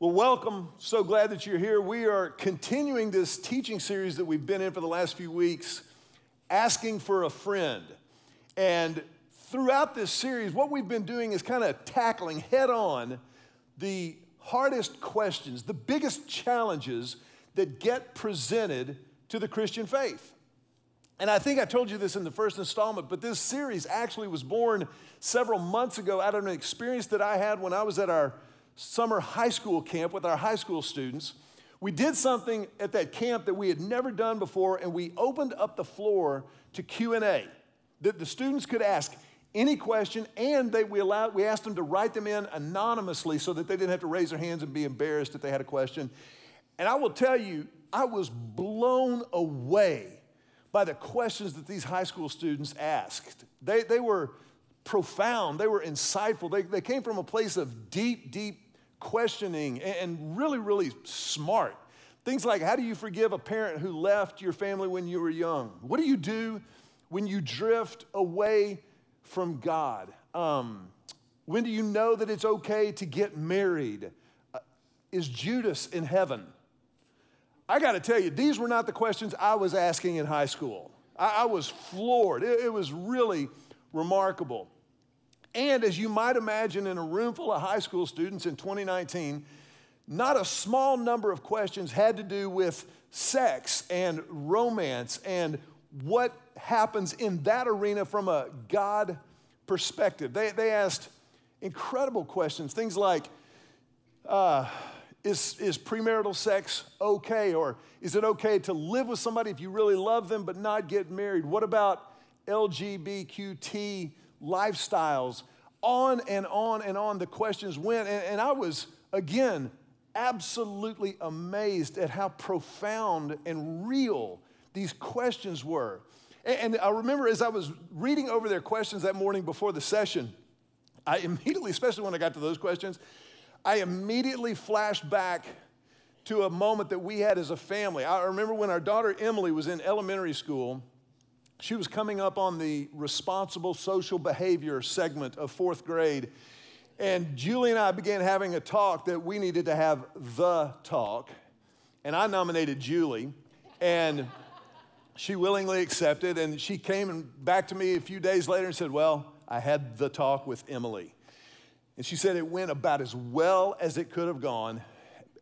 Well, welcome. So glad that you're here. We are continuing this teaching series that we've been in for the last few weeks, Asking for a Friend. And throughout this series, what we've been doing is kind of tackling head on the hardest questions, the biggest challenges that get presented to the Christian faith. And I think I told you this in the first installment, but this series actually was born several months ago out of an experience that I had when I was at our summer high school camp with our high school students. We did something at that camp that we had never done before, and we opened up the floor to Q&A. That the students could ask any question, and they, we, allowed, we asked them to write them in anonymously so that they didn't have to raise their hands and be embarrassed if they had a question. And I will tell you, I was blown away by the questions that these high school students asked. They, they were profound, they were insightful, they, they came from a place of deep, deep questioning, and really, really smart. Things like how do you forgive a parent who left your family when you were young? What do you do when you drift away from God? Um, when do you know that it's okay to get married? Uh, is Judas in heaven? I got to tell you, these were not the questions I was asking in high school. I, I was floored. It, it was really remarkable. And as you might imagine, in a room full of high school students in 2019, not a small number of questions had to do with sex and romance and what happens in that arena from a God perspective. They, they asked incredible questions, things like, uh, is, is premarital sex okay? Or is it okay to live with somebody if you really love them but not get married? What about LGBTQ lifestyles, on and on and on the questions went. And, and I was, again, absolutely amazed at how profound and real these questions were. And, and I remember as I was reading over their questions that morning before the session, I immediately, especially when I got to those questions, I immediately flashed back to a moment that we had as a family. I remember when our daughter Emily was in elementary school she was coming up on the responsible social behavior segment of fourth grade. And Julie and I began having a talk that we needed to have the talk. And I nominated Julie. And she willingly accepted. And she came back to me a few days later and said, Well, I had the talk with Emily. And she said it went about as well as it could have gone.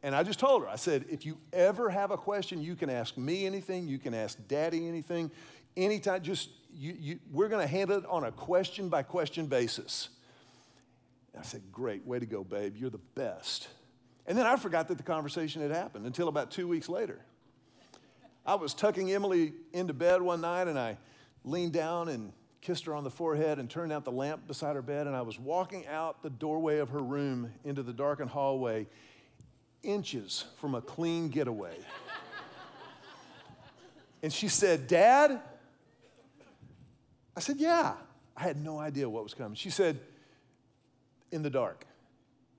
And I just told her, I said, if you ever have a question, you can ask me anything, you can ask daddy anything, anytime, just you, you, we're going to handle it on a question by question basis. And I said, Great, way to go, babe. You're the best. And then I forgot that the conversation had happened until about two weeks later. I was tucking Emily into bed one night and I leaned down and kissed her on the forehead and turned out the lamp beside her bed. And I was walking out the doorway of her room into the darkened hallway, inches from a clean getaway. and she said, Dad, I said, Yeah. I had no idea what was coming. She said, In the dark.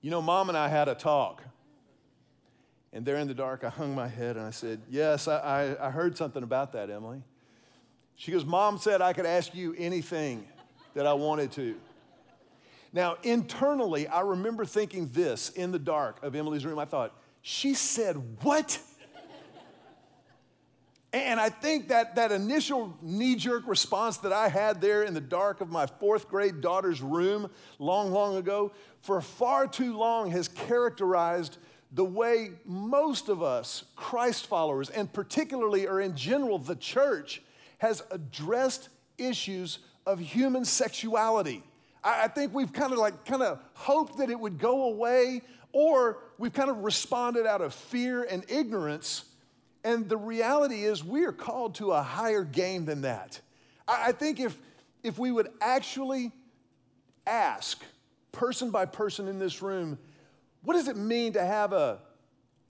You know, mom and I had a talk. And there in the dark, I hung my head and I said, Yes, I, I, I heard something about that, Emily. She goes, Mom said I could ask you anything that I wanted to. Now, internally, I remember thinking this in the dark of Emily's room. I thought, She said, What? And I think that that initial knee jerk response that I had there in the dark of my fourth grade daughter's room long, long ago, for far too long has characterized the way most of us, Christ followers, and particularly or in general the church, has addressed issues of human sexuality. I, think we've kind of like kind of hoped that it would go away, or we've kind of responded out of fear and ignorance and the reality is, we are called to a higher game than that. I think if, if we would actually ask, person by person in this room, what does it mean to have a,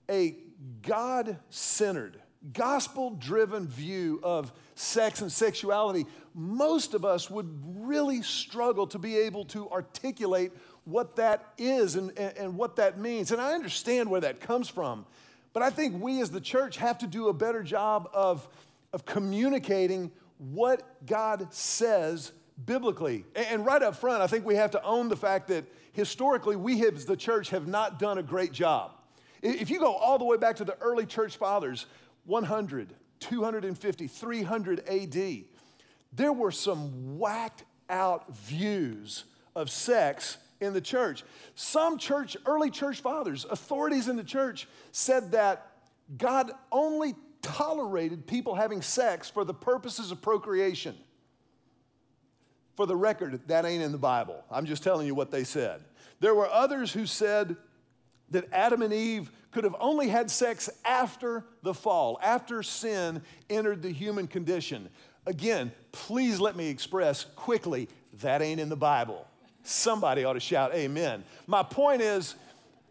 a God centered, gospel driven view of sex and sexuality? Most of us would really struggle to be able to articulate what that is and, and, and what that means. And I understand where that comes from. But I think we as the church have to do a better job of, of communicating what God says biblically. And right up front, I think we have to own the fact that historically we as the church have not done a great job. If you go all the way back to the early church fathers, 100, 250, 300 AD, there were some whacked out views of sex in the church. Some church, early church fathers, authorities in the church said that God only tolerated people having sex for the purposes of procreation. For the record, that ain't in the Bible. I'm just telling you what they said. There were others who said that Adam and Eve could have only had sex after the fall, after sin entered the human condition. Again, please let me express quickly that ain't in the Bible. Somebody ought to shout amen. My point is,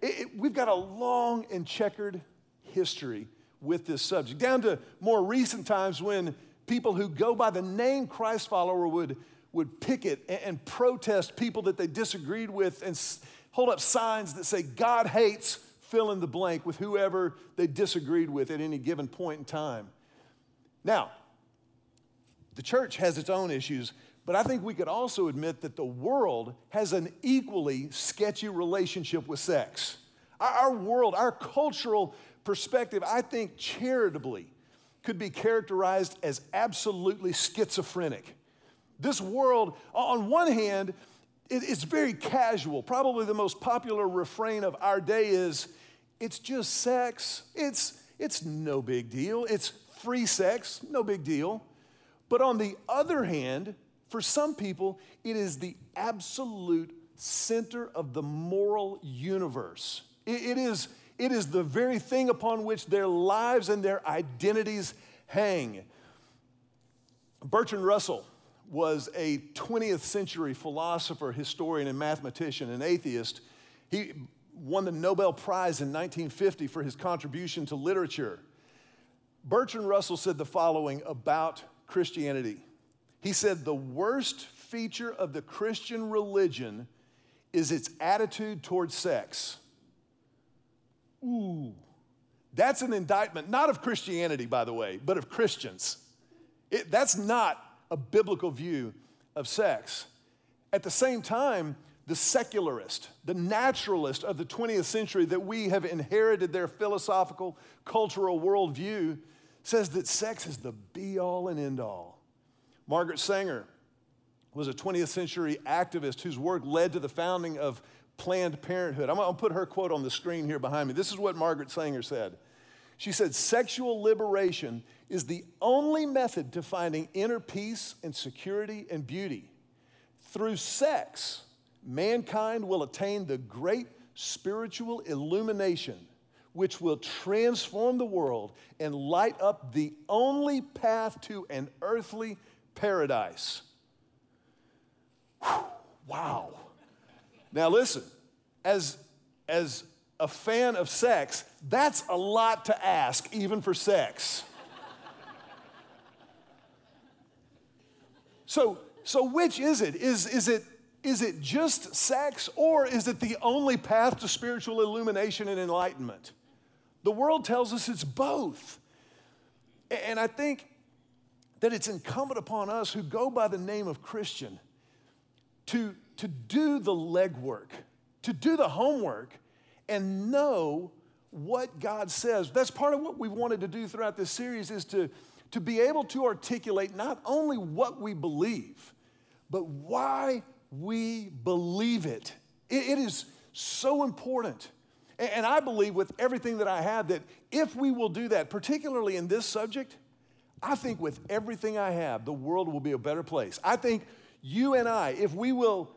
it, it, we've got a long and checkered history with this subject, down to more recent times when people who go by the name Christ follower would, would picket and, and protest people that they disagreed with and s- hold up signs that say, God hates fill in the blank with whoever they disagreed with at any given point in time. Now, the church has its own issues, but I think we could also admit that the world has an equally sketchy relationship with sex. Our, world, our cultural perspective, I think charitably, could be characterized as absolutely schizophrenic. This world, on one hand, it's very casual. Probably the most popular refrain of our day is it's just sex. It's, it's no big deal. It's free sex, no big deal. But on the other hand, for some people, it is the absolute center of the moral universe. it, it is, it is the very thing upon which their lives and their identities hang. Bertrand Russell was a 20th century philosopher, historian, and mathematician, an atheist. He won the Nobel Prize in 1950 for his contribution to literature. Bertrand Russell said the following about Christianity he said, The worst feature of the Christian religion is its attitude towards sex. Ooh, that's an indictment, not of Christianity, by the way, but of Christians. It, that's not a biblical view of sex. At the same time, the secularist, the naturalist of the 20th century that we have inherited their philosophical, cultural worldview says that sex is the be all and end all. Margaret Sanger was a 20th century activist whose work led to the founding of Planned Parenthood. I'm gonna put her quote on the screen here behind me. This is what Margaret Sanger said. She said, Sexual liberation is the only method to finding inner peace and security and beauty. Through sex, mankind will attain the great spiritual illumination which will transform the world and light up the only path to an earthly paradise. Whew, wow. Now, listen, as, as a fan of sex, that's a lot to ask, even for sex. so, so which is it? Is, is it? is it just sex or is it the only path to spiritual illumination and enlightenment? The world tells us it's both. And I think that it's incumbent upon us who go by the name of Christian to, to do the legwork, to do the homework, and know what God says. That's part of what we've wanted to do throughout this series is to, to be able to articulate not only what we believe, but why we believe it. it, it is so important. And, and I believe with everything that I have that if we will do that, particularly in this subject, I think with everything I have, the world will be a better place. I think you and I, if we will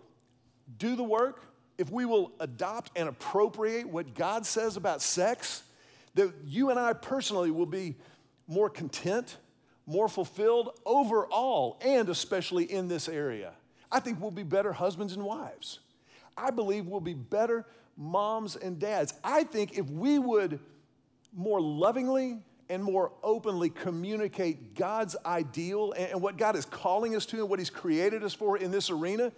do the work, if we will adopt and appropriate what God says about sex, that you and I personally will be more content, more fulfilled overall, and especially in this area. I think we'll be better husbands and wives. I believe we'll be better moms and dads. I think if we would more lovingly and more openly communicate God's ideal and what God is calling us to and what He's created us for in this arena,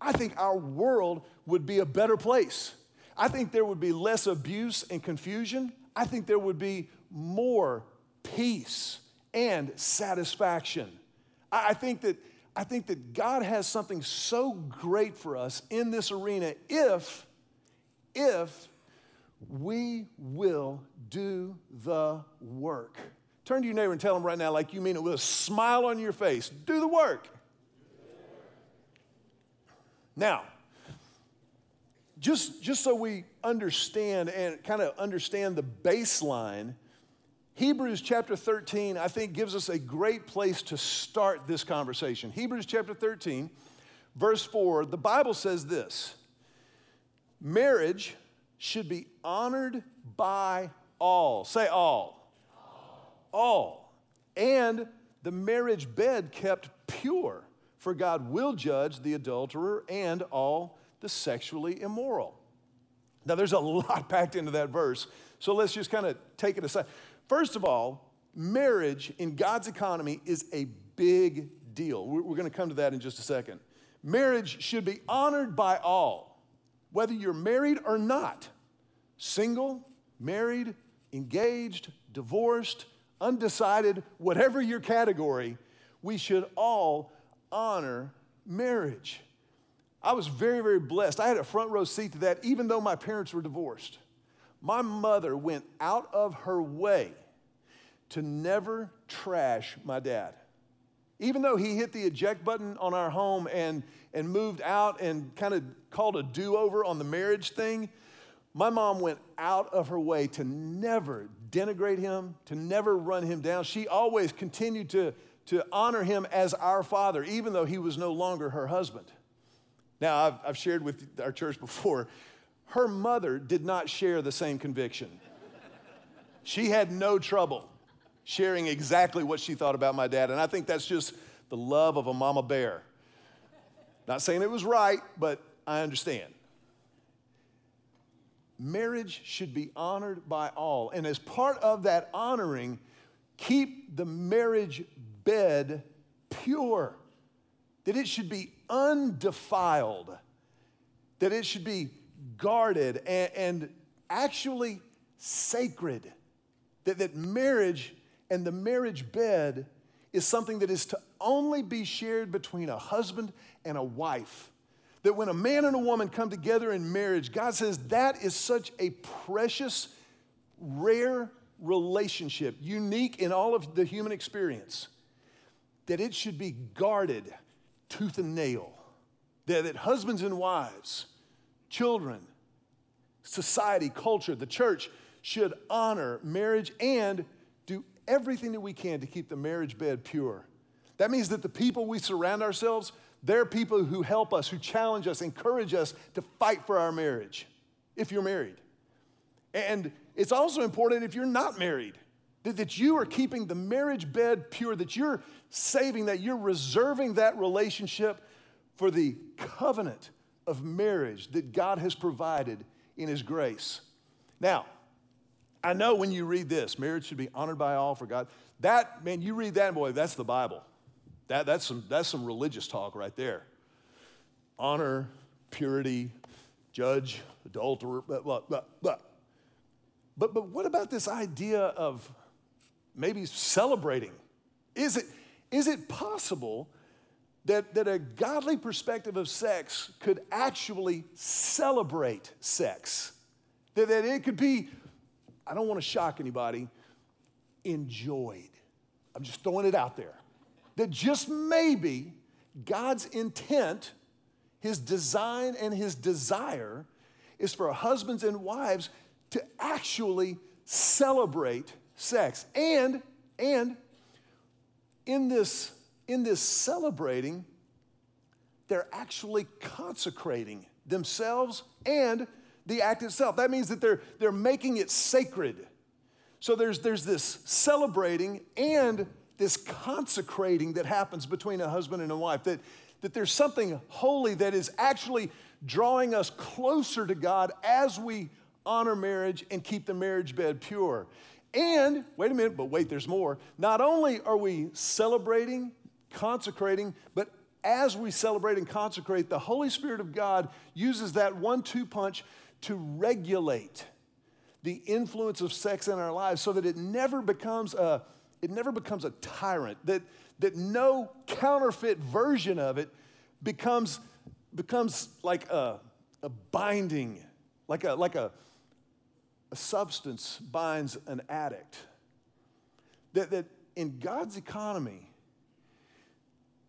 I think our world would be a better place. I think there would be less abuse and confusion. I think there would be more peace and satisfaction. I think that, I think that God has something so great for us in this arena if, if we will do the work. Turn to your neighbor and tell them right now, like you mean it, with a smile on your face do the work. Now, just, just so we understand and kind of understand the baseline, Hebrews chapter 13, I think, gives us a great place to start this conversation. Hebrews chapter 13, verse 4, the Bible says this Marriage should be honored by all. Say all. All. all. And the marriage bed kept pure, for God will judge the adulterer and all the sexually immoral. Now, there's a lot packed into that verse, so let's just kind of take it aside. First of all, marriage in God's economy is a big deal. We're, we're going to come to that in just a second. Marriage should be honored by all, whether you're married or not single, married, engaged, divorced, undecided, whatever your category, we should all honor marriage. I was very, very blessed. I had a front row seat to that, even though my parents were divorced. My mother went out of her way to never trash my dad. Even though he hit the eject button on our home and, and moved out and kind of called a do over on the marriage thing, my mom went out of her way to never denigrate him, to never run him down. She always continued to, to honor him as our father, even though he was no longer her husband. Now, I've, I've shared with our church before, her mother did not share the same conviction. she had no trouble sharing exactly what she thought about my dad, and I think that's just the love of a mama bear. Not saying it was right, but I understand. Marriage should be honored by all. And as part of that honoring, keep the marriage bed pure that it should be undefiled, that it should be guarded and, and actually sacred, that, that marriage and the marriage bed is something that is to only be shared between a husband and a wife. That when a man and a woman come together in marriage, God says that is such a precious, rare relationship, unique in all of the human experience, that it should be guarded tooth and nail. That, that husbands and wives, children, society, culture, the church should honor marriage and do everything that we can to keep the marriage bed pure. That means that the people we surround ourselves, they're people who help us, who challenge us, encourage us to fight for our marriage, if you're married. And it's also important if you're not married, that, that you are keeping the marriage bed pure, that you're saving that, you're reserving that relationship for the covenant of marriage that God has provided in His grace. Now, I know when you read this, marriage should be honored by all for God. That, man, you read that, boy, that's the Bible. That, that's, some, that's some religious talk right there. Honor, purity, judge, adulterer, blah, blah, blah, blah. But, but what about this idea of maybe celebrating? Is it, is it possible that, that a godly perspective of sex could actually celebrate sex? That, that it could be, I don't want to shock anybody, enjoyed. I'm just throwing it out there. That just maybe God's intent, his design, and his desire is for husbands and wives to actually celebrate sex. And, and in this, in this celebrating, they're actually consecrating themselves and the act itself. That means that they're, they're making it sacred. So there's, there's this celebrating and this consecrating that happens between a husband and a wife, that, that there's something holy that is actually drawing us closer to God as we honor marriage and keep the marriage bed pure. And, wait a minute, but wait, there's more. Not only are we celebrating, consecrating, but as we celebrate and consecrate, the Holy Spirit of God uses that one two punch to regulate the influence of sex in our lives so that it never becomes a, it never becomes a tyrant, that, that no counterfeit version of it becomes, becomes like a, a binding, like a, like a a substance binds an addict. That, that in God's economy,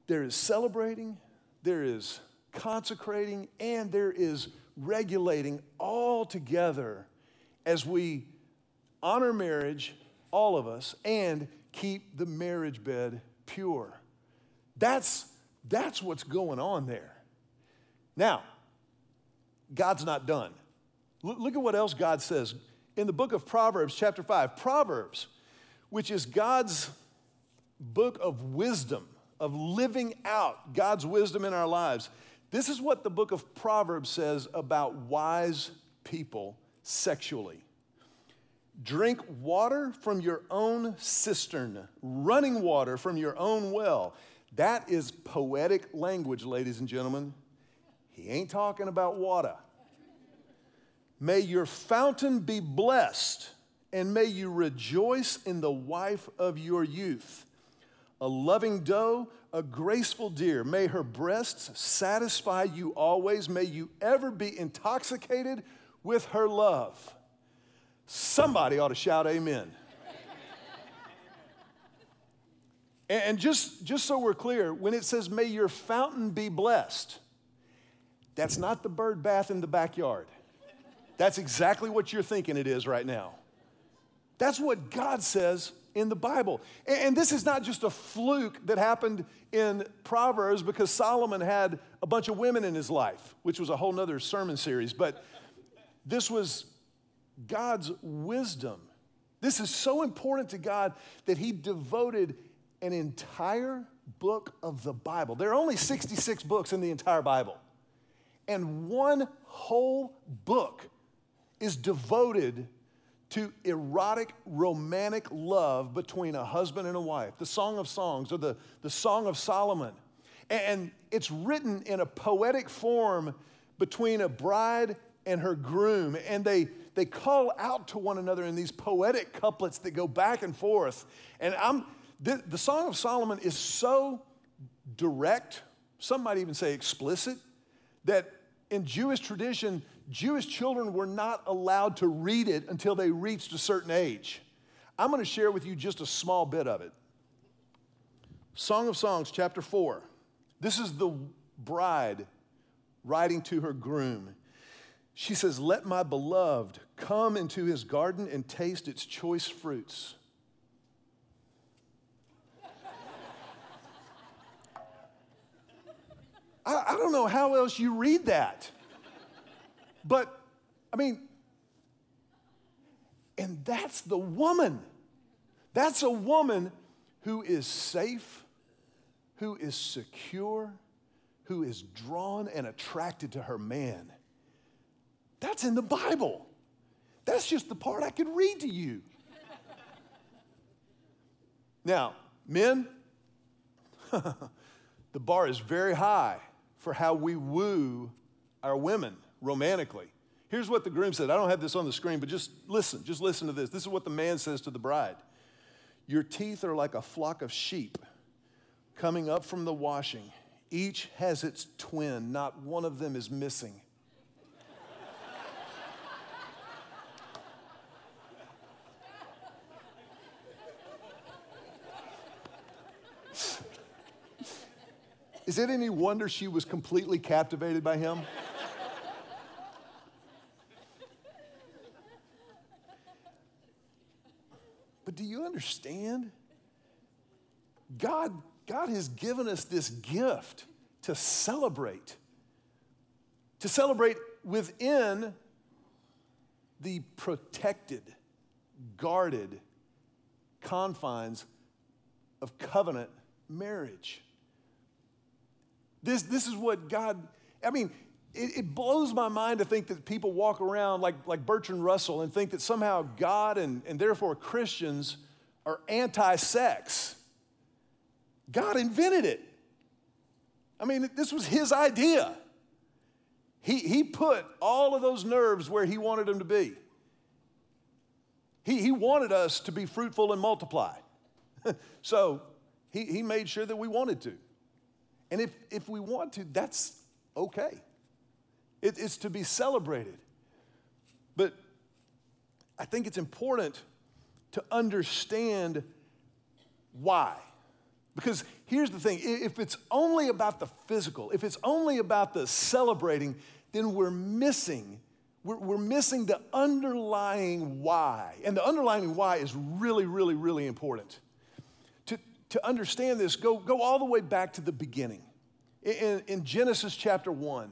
there is celebrating, there is consecrating, and there is regulating all together as we honor marriage, all of us, and keep the marriage bed pure. That's, that's what's going on there. Now, God's not done. look at what else God says in the book of Proverbs, chapter 5. Proverbs, which is God's book of wisdom, of living out God's wisdom in our lives. This is what the book of Proverbs says about wise people sexually. Drink water from your own cistern, running water from your own well. That is poetic language, ladies and gentlemen. He ain't talking about water. May your fountain be blessed, and may you rejoice in the wife of your youth. A loving doe, a graceful deer, may her breasts satisfy you always. May you ever be intoxicated with her love. Somebody ought to shout amen. and just, just so we're clear, when it says, may your fountain be blessed, that's not the bird bath in the backyard. That's exactly what you're thinking it is right now. That's what God says in the Bible. And this is not just a fluke that happened in Proverbs because Solomon had a bunch of women in his life, which was a whole nother sermon series. But this was God's wisdom. This is so important to God that He devoted an entire book of the Bible. There are only 66 books in the entire Bible. And one whole book is devoted to erotic, romantic love between a husband and a wife. The Song of Songs or the, the Song of Solomon. And it's written in a poetic form between a bride and her groom. And they, they call out to one another in these poetic couplets that go back and forth. And I'm, the, the Song of Solomon is so direct, some might even say explicit, that in Jewish tradition, Jewish children were not allowed to read it until they reached a certain age. I'm going to share with you just a small bit of it. Song of Songs, chapter 4. This is the bride writing to her groom. She says, Let my beloved come into his garden and taste its choice fruits. I, I don't know how else you read that. But, I mean, and that's the woman. That's a woman who is safe, who is secure, who is drawn and attracted to her man. That's in the Bible. That's just the part I could read to you. now, men, the bar is very high for how we woo our women romantically. Here's what the groom said. I don't have this on the screen, but just listen. Just listen to this. This is what the man says to the bride Your teeth are like a flock of sheep coming up from the washing. Each has its twin, not one of them is missing. Is it any wonder she was completely captivated by him? but do you understand? God, God has given us this gift to celebrate, to celebrate within the protected, guarded confines of covenant marriage. This, this is what God, I mean, it, it, blows my mind to think that people walk around like, like Bertrand Russell and think that somehow God and, and therefore Christians are anti sex. God invented it. I mean, this was his idea. He, he put all of those nerves where he wanted them to be. He, he wanted us to be fruitful and multiply. so he, he made sure that we wanted to. And if, if we want to, that's okay. It, it's to be celebrated. But I think it's important to understand why. Because here's the thing if it's only about the physical, if it's only about the celebrating, then we're missing. We're, we're missing the underlying why. And the underlying why is really, really, really important. To, understand this, go, go all the way back to the beginning. In, in Genesis chapter 1,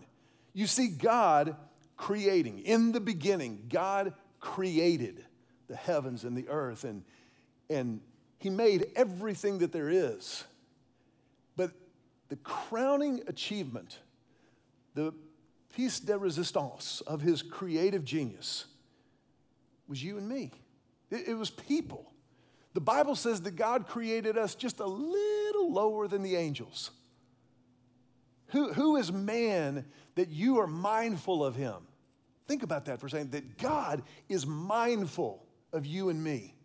you see God creating. In the beginning, God created the heavens and the earth, and, and He made everything that there is. But the crowning achievement, the piece de resistance of His creative genius, was you and me. It, it was people. The Bible says that God created us just a little lower than the angels. Who, who is man that you are mindful of him? Think about that for a second, that God is mindful of you and me.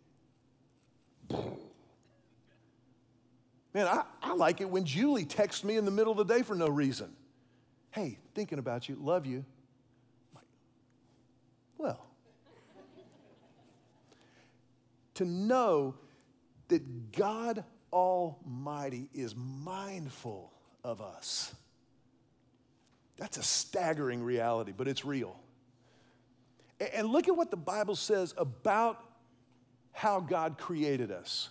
Man, I, I like it when Julie texts me in the middle of the day for no reason. Hey, thinking about you, love you. Well, to know that God Almighty is mindful of us. That's a staggering reality, but it's real. And look at what the Bible says about how God created us.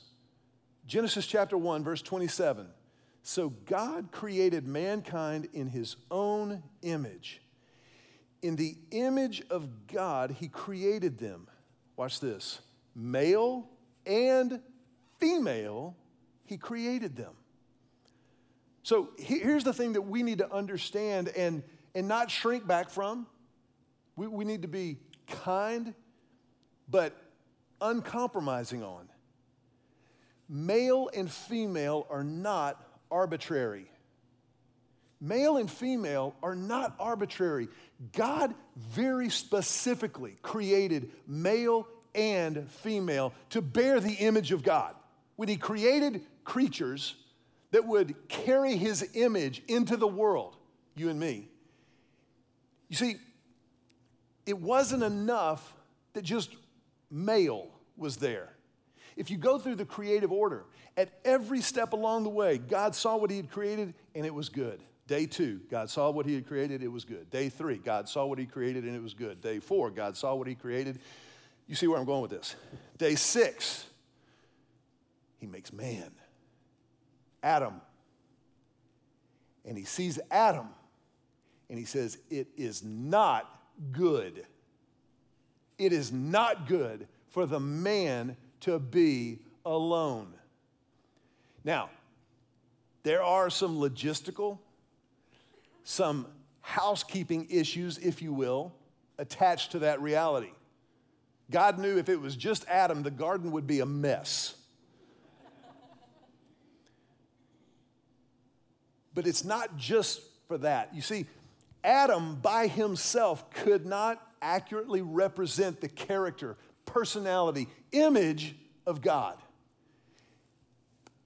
Genesis chapter 1, verse 27. So God created mankind in his own image. In the image of God, he created them. Watch this male and female, he created them. So here's the thing that we need to understand and, and not shrink back from. We, we need to be kind, but uncompromising on. Male and female are not arbitrary. Male and female are not arbitrary. God very specifically created male and female to bear the image of God. When He created creatures that would carry His image into the world, you and me, you see, it wasn't enough that just male was there. If you go through the creative order, at every step along the way, God saw what He had created and it was good. Day two, God saw what He had created, it was good. Day three, God saw what He created and it was good. Day four, God saw what He created. You see where I'm going with this. Day six, He makes man, Adam. And He sees Adam and He says, It is not good. It is not good for the man to be alone. Now, there are some logistical, some housekeeping issues, if you will, attached to that reality. God knew if it was just Adam, the garden would be a mess. but it's not just for that. You see, Adam by himself could not accurately represent the character, personality, image of God.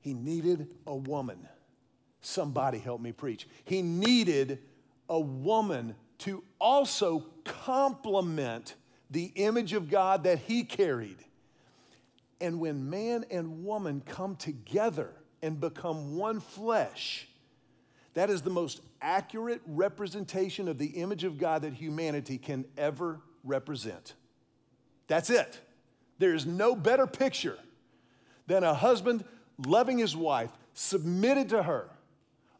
He needed a woman. Somebody help me preach. He needed a woman to also complement the image of God that he carried. And when man and woman come together and become one flesh, that is the most accurate representation of the image of God that humanity can ever represent. That's it. There is no better picture than a husband loving his wife, submitted to her,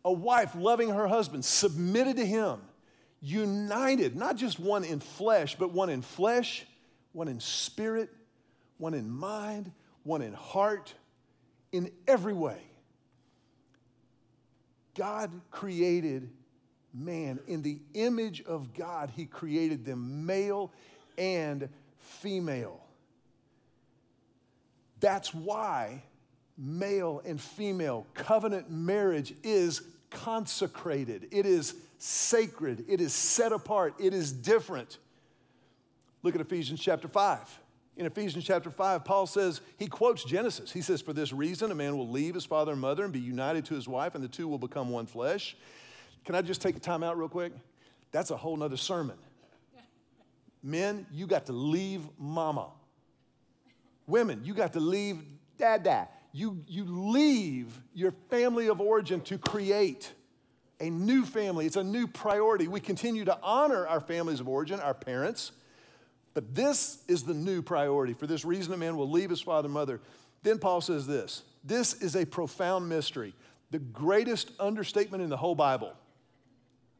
a wife loving her husband, submitted to him, united, not just one in flesh, but one in flesh, one in spirit, one in mind, one in heart, in every way. God created man. In the image of God, He created them male and female. That's why male and female covenant marriage is consecrated, it is sacred, it is set apart, it is different. Look at Ephesians chapter 5 in Ephesians chapter 5, Paul says, he quotes Genesis. He says, For this reason, a man will leave his father and mother and be united to his wife, and the two will become one flesh. Can I just take a time out real quick? That's a whole nother sermon. Men, you got to leave mama. Women, you got to leave dad, dad. You, you leave your family of origin to create a new family. It's a new priority. We continue to honor our families of origin, our parents, but this is the new priority. For this reason, a man will leave his father and mother. Then Paul says this this is a profound mystery, the greatest understatement in the whole Bible.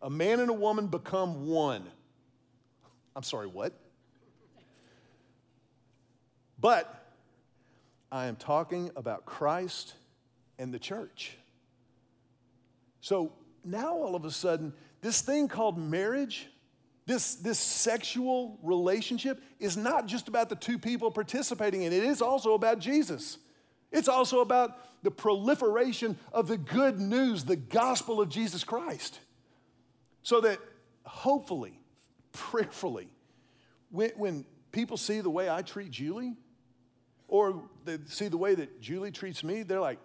A man and a woman become one. I'm sorry, what? But I am talking about Christ and the church. So now all of a sudden, this thing called marriage, this, this sexual relationship, is not just about the two people participating in it, it is also about Jesus. It's also about the proliferation of the good news, the gospel of Jesus Christ. So that hopefully, prayerfully, when, when people see the way I treat Julie, or they see the way that Julie treats me, they're like,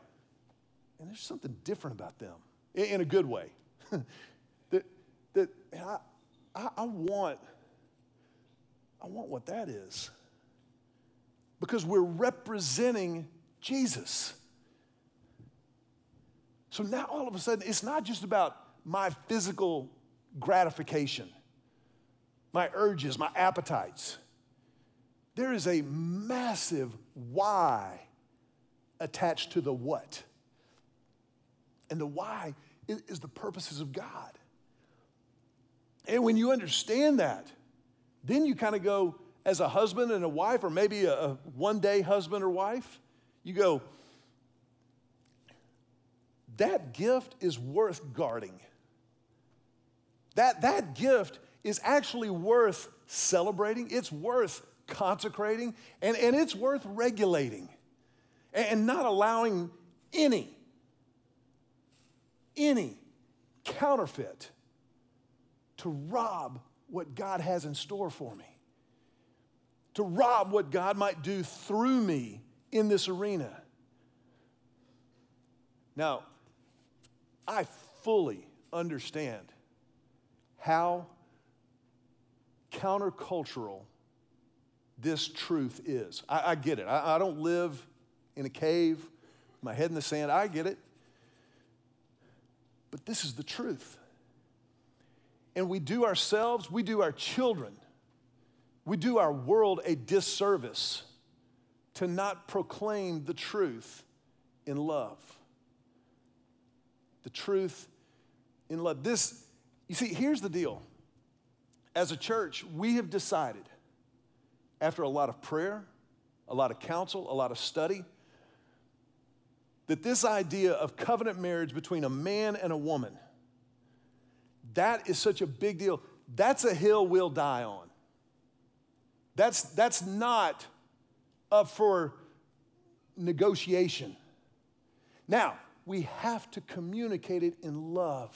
and there's something different about them in, a good way. that that I, I, I want, I want what that is. Because we're representing Jesus. So now all of a sudden, it's not just about my physical gratification, my urges, my appetites. There is a massive why attached to the what. And the why is, the purposes of God. And when you understand that, then you kind of go, as a husband and a wife, or maybe a, a one day husband or wife, you go, that gift is worth guarding. That, that gift is actually worth celebrating, it's worth consecrating, and, and it's worth regulating and, and not allowing any, any counterfeit to rob what God has in store for me, to rob what God might do through me in this arena. Now, I fully understand how countercultural this truth is. I, I get it. I, I don't live in a cave, my head in the sand. I get it. But this is the truth. And we do ourselves, we do our children, we do our world a disservice to not proclaim the truth in love. The truth in love. This, you see, here's the deal. As a church, we have decided, after a lot of prayer, a lot of counsel, a lot of study, that this idea of covenant marriage between a man and a woman, that is such a big deal. That's a hill we'll die on. That's, that's not up for negotiation. Now, we have to communicate it in love.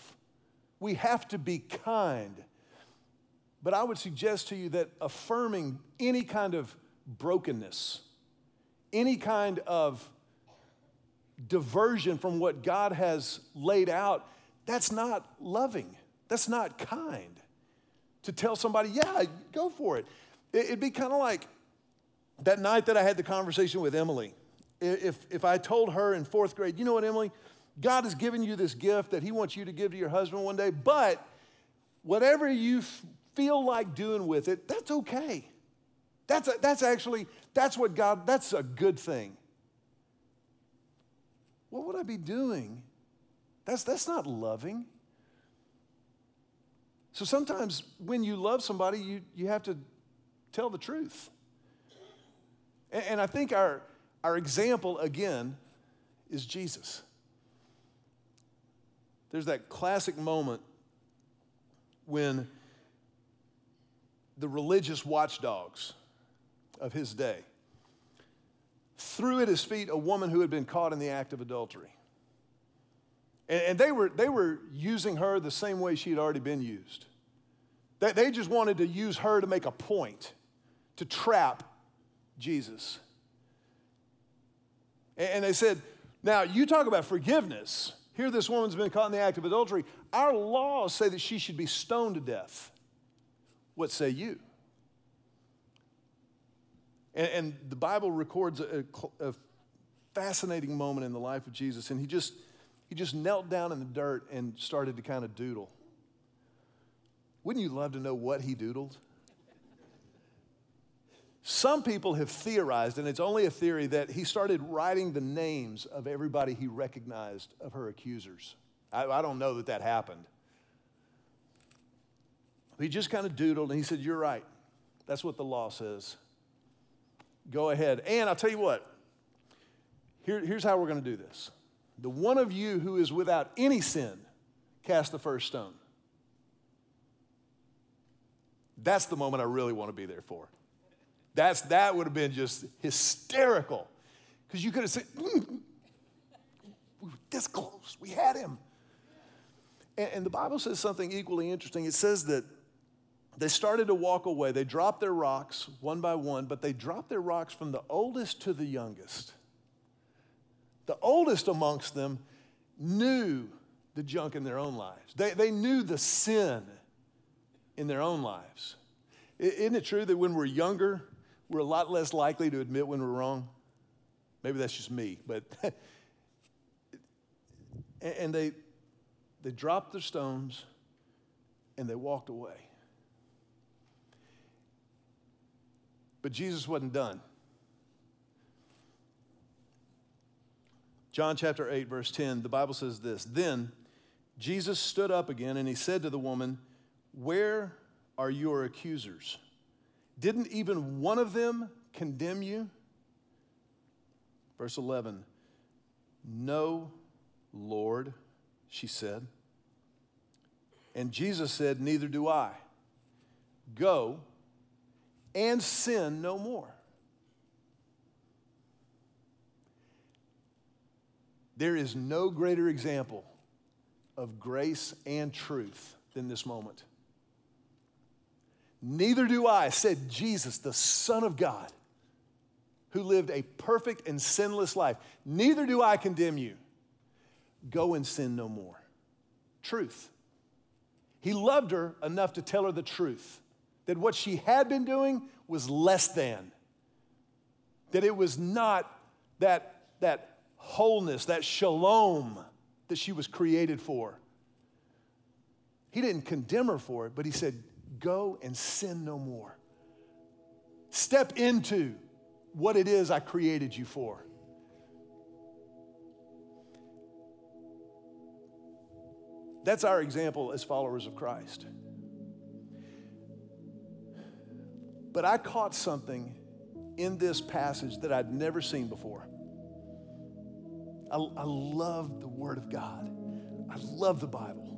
We have to be kind. But I would suggest to you that affirming any kind of brokenness, any kind of diversion from what God has laid out, that's not loving. That's not kind. To tell somebody, yeah, go for it. It'd be kind of like that night that I had the conversation with Emily, if, if I told her in fourth grade, you know what, Emily, God has given you this gift that He wants you to give to your husband one day, but whatever you f- feel like doing with it, that's okay. That's, a, that's actually, that's what God, that's a good thing. What would I be doing? That's, that's not loving. So sometimes when you love somebody, you, you have to tell the truth. And, and I think our, our example, again, is Jesus. There's that classic moment when the religious watchdogs of his day threw at his feet a woman who had been caught in the act of adultery. And, and they, were, they were using her the same way she had already been used. They, they just wanted to use her to make a point, to trap Jesus. And they said, Now, you talk about forgiveness. Here, this woman's been caught in the act of adultery. Our laws say that she should be stoned to death. What say you? And, and the Bible records a, a, fascinating moment in the life of Jesus, and he just, he just knelt down in the dirt and started to kind of doodle. Wouldn't you love to know what he doodled? Some people have theorized, and it's only a theory, that he started writing the names of everybody he recognized of her accusers. I, I don't know that that happened. He just kind of doodled and he said, You're right. That's what the law says. Go ahead. And I'll tell you what, Here, here's how we're going to do this. The one of you who is without any sin, cast the first stone. That's the moment I really want to be there for. That's, that would have been just hysterical. Because you could have said, mm, we were this close. We had him. And, and the Bible says something equally interesting. It says that they started to walk away. They dropped their rocks one by one, but they dropped their rocks from the oldest to the youngest. The oldest amongst them knew the junk in their own lives, they, they knew the sin in their own lives. Isn't it true that when we're younger, we're a lot less likely to admit when we're wrong? Maybe that's just me, but. and they, they dropped their stones and they walked away. But Jesus wasn't done. John chapter 8, verse 10, the Bible says this Then Jesus stood up again and he said to the woman, Where are your accusers? Didn't even one of them condemn you? Verse 11, No, Lord, she said. And Jesus said, Neither do I. Go and sin no more. There is no greater example of grace and truth than this moment. Neither do I, said Jesus, the Son of God, who lived a perfect and sinless life. Neither do I condemn you. Go and sin no more. Truth. He loved her enough to tell her the truth that what she had been doing was less than, that it was not that, that wholeness, that shalom that she was created for. He didn't condemn her for it, but he said, Go and sin no more. Step into what it is I created you for. That's our example as followers of Christ. But I caught something in this passage that I'd never seen before. I, I love the Word of God, I love the Bible.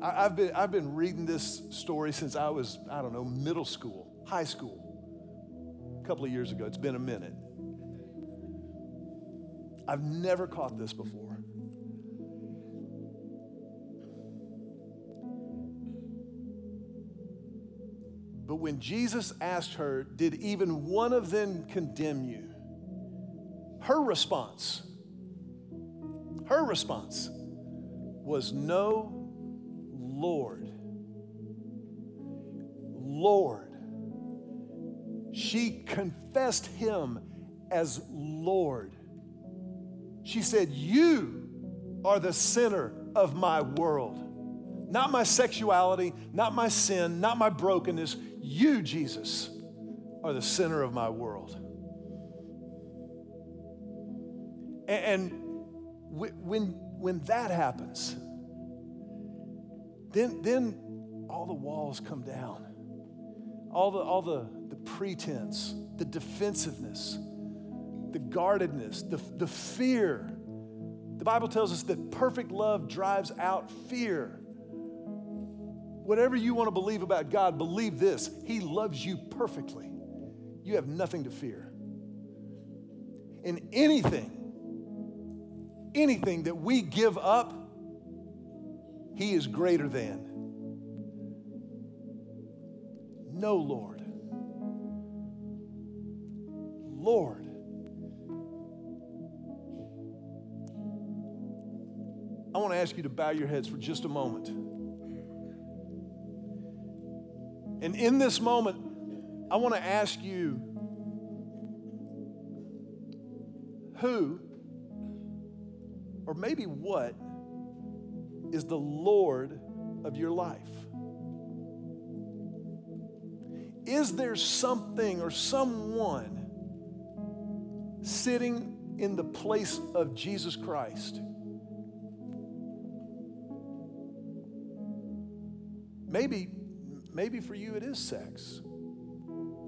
I, I've, been, I've been reading this story since I was, I don't know, middle school, high school, a couple of years ago. It's been a minute. I've never caught this before. When Jesus asked her, Did even one of them condemn you? Her response, her response was, No, Lord. Lord. She confessed him as Lord. She said, You are the center of my world. Not my sexuality, not my sin, not my brokenness. You, Jesus, are the center of my world. And when, when that happens, then, then all the walls come down. All the, all the, the pretense, the defensiveness, the guardedness, the, the fear. The Bible tells us that perfect love drives out fear. Whatever you want to believe about God, believe this He loves you perfectly. You have nothing to fear. And anything, anything that we give up, He is greater than. No, Lord. Lord. I want to ask you to bow your heads for just a moment. And in this moment, I want to ask you who or maybe what is the Lord of your life? Is there something or someone sitting in the place of Jesus Christ? Maybe, maybe for you it is sex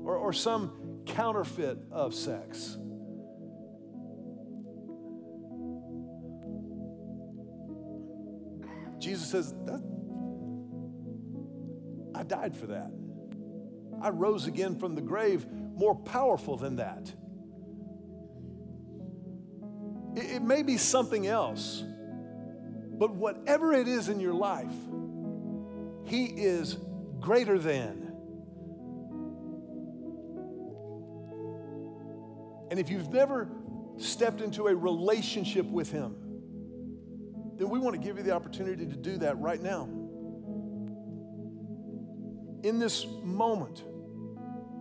or, or some counterfeit of sex. Jesus says, I died for that. I rose again from the grave more powerful than that. It, it may be something else, but whatever it is in your life, He is greater than. And if you've never stepped into a relationship with Him, then we want to give you the opportunity to do that right now. In this moment,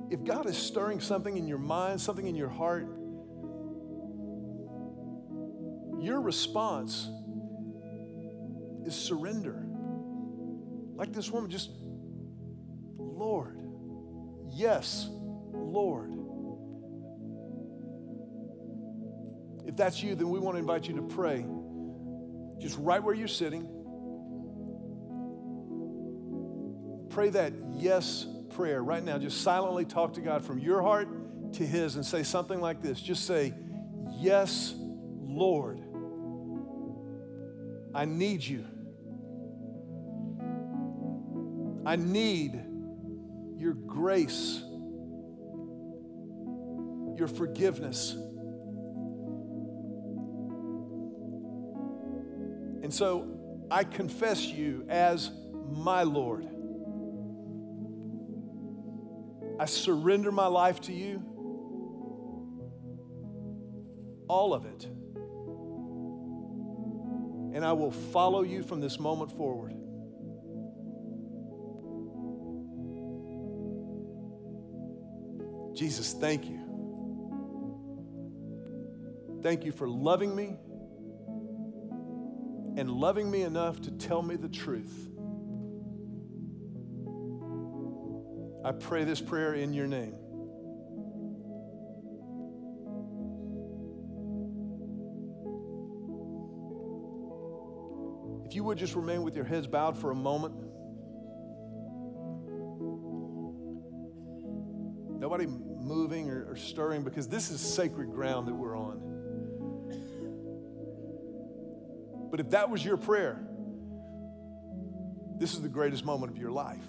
if God is stirring something in your mind, something in your heart, your response is surrender. Like this woman, just, Lord, yes, Lord. If that's you, then we want to invite you to pray just right where you're sitting. Pray that yes prayer right now. Just silently talk to God from your heart to His and say something like this. Just say, Yes, Lord, I need you. I need your grace, your forgiveness. And so I confess you as my Lord. I surrender my life to you, all of it. And I will follow you from this moment forward. Jesus, thank you. Thank you for loving me and loving me enough to tell me the truth. I pray this prayer in your name. If you would just remain with your heads bowed for a moment. Stirring because this is sacred ground that we're on. But if that was your prayer, this is the greatest moment of your life.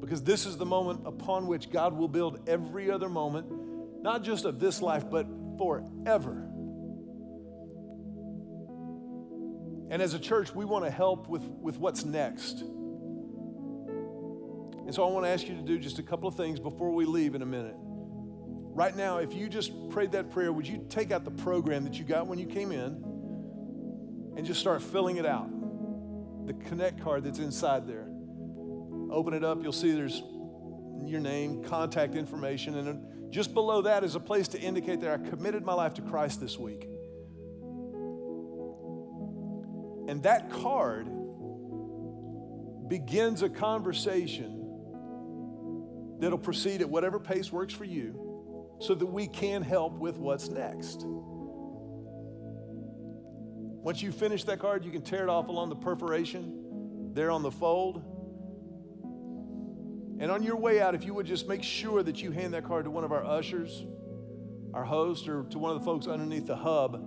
Because this is the moment upon which God will build every other moment, not just of this life, but forever. And as a church, we want to help with, with what's next. And so I want to ask you to do just a couple of things before we leave in a minute. Right now, if you just prayed that prayer, would you take out the program that you got when you came in? and just start filling it out. The connect card that's inside there. Open it up, you'll see there's your name, contact information, and just below that is a place to indicate that I committed my life to Christ this week. And that card begins a conversation that'll proceed at whatever pace works for you so that we can help with what's next. Once you finish that card, you can tear it off along the perforation there on the fold. And on your way out, if you would just make sure that you hand that card to one of our ushers, our host, or to one of the folks underneath the hub,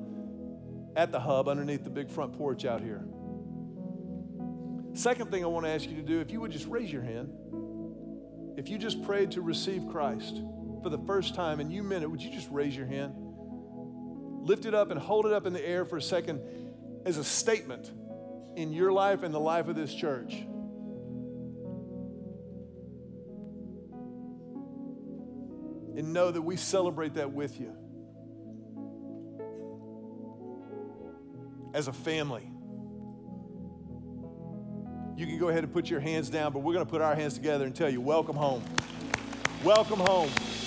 at the hub underneath the big front porch out here. Second thing I want to ask you to do, if you would just raise your hand. If you just prayed to receive Christ for the first time and you meant it, would you just raise your hand? Lift it up and hold it up in the air for a second as a statement in your life and the life of this church. And know that we celebrate that with you as a family. You can go ahead and put your hands down, but we're going to put our hands together and tell you, welcome home. Welcome home.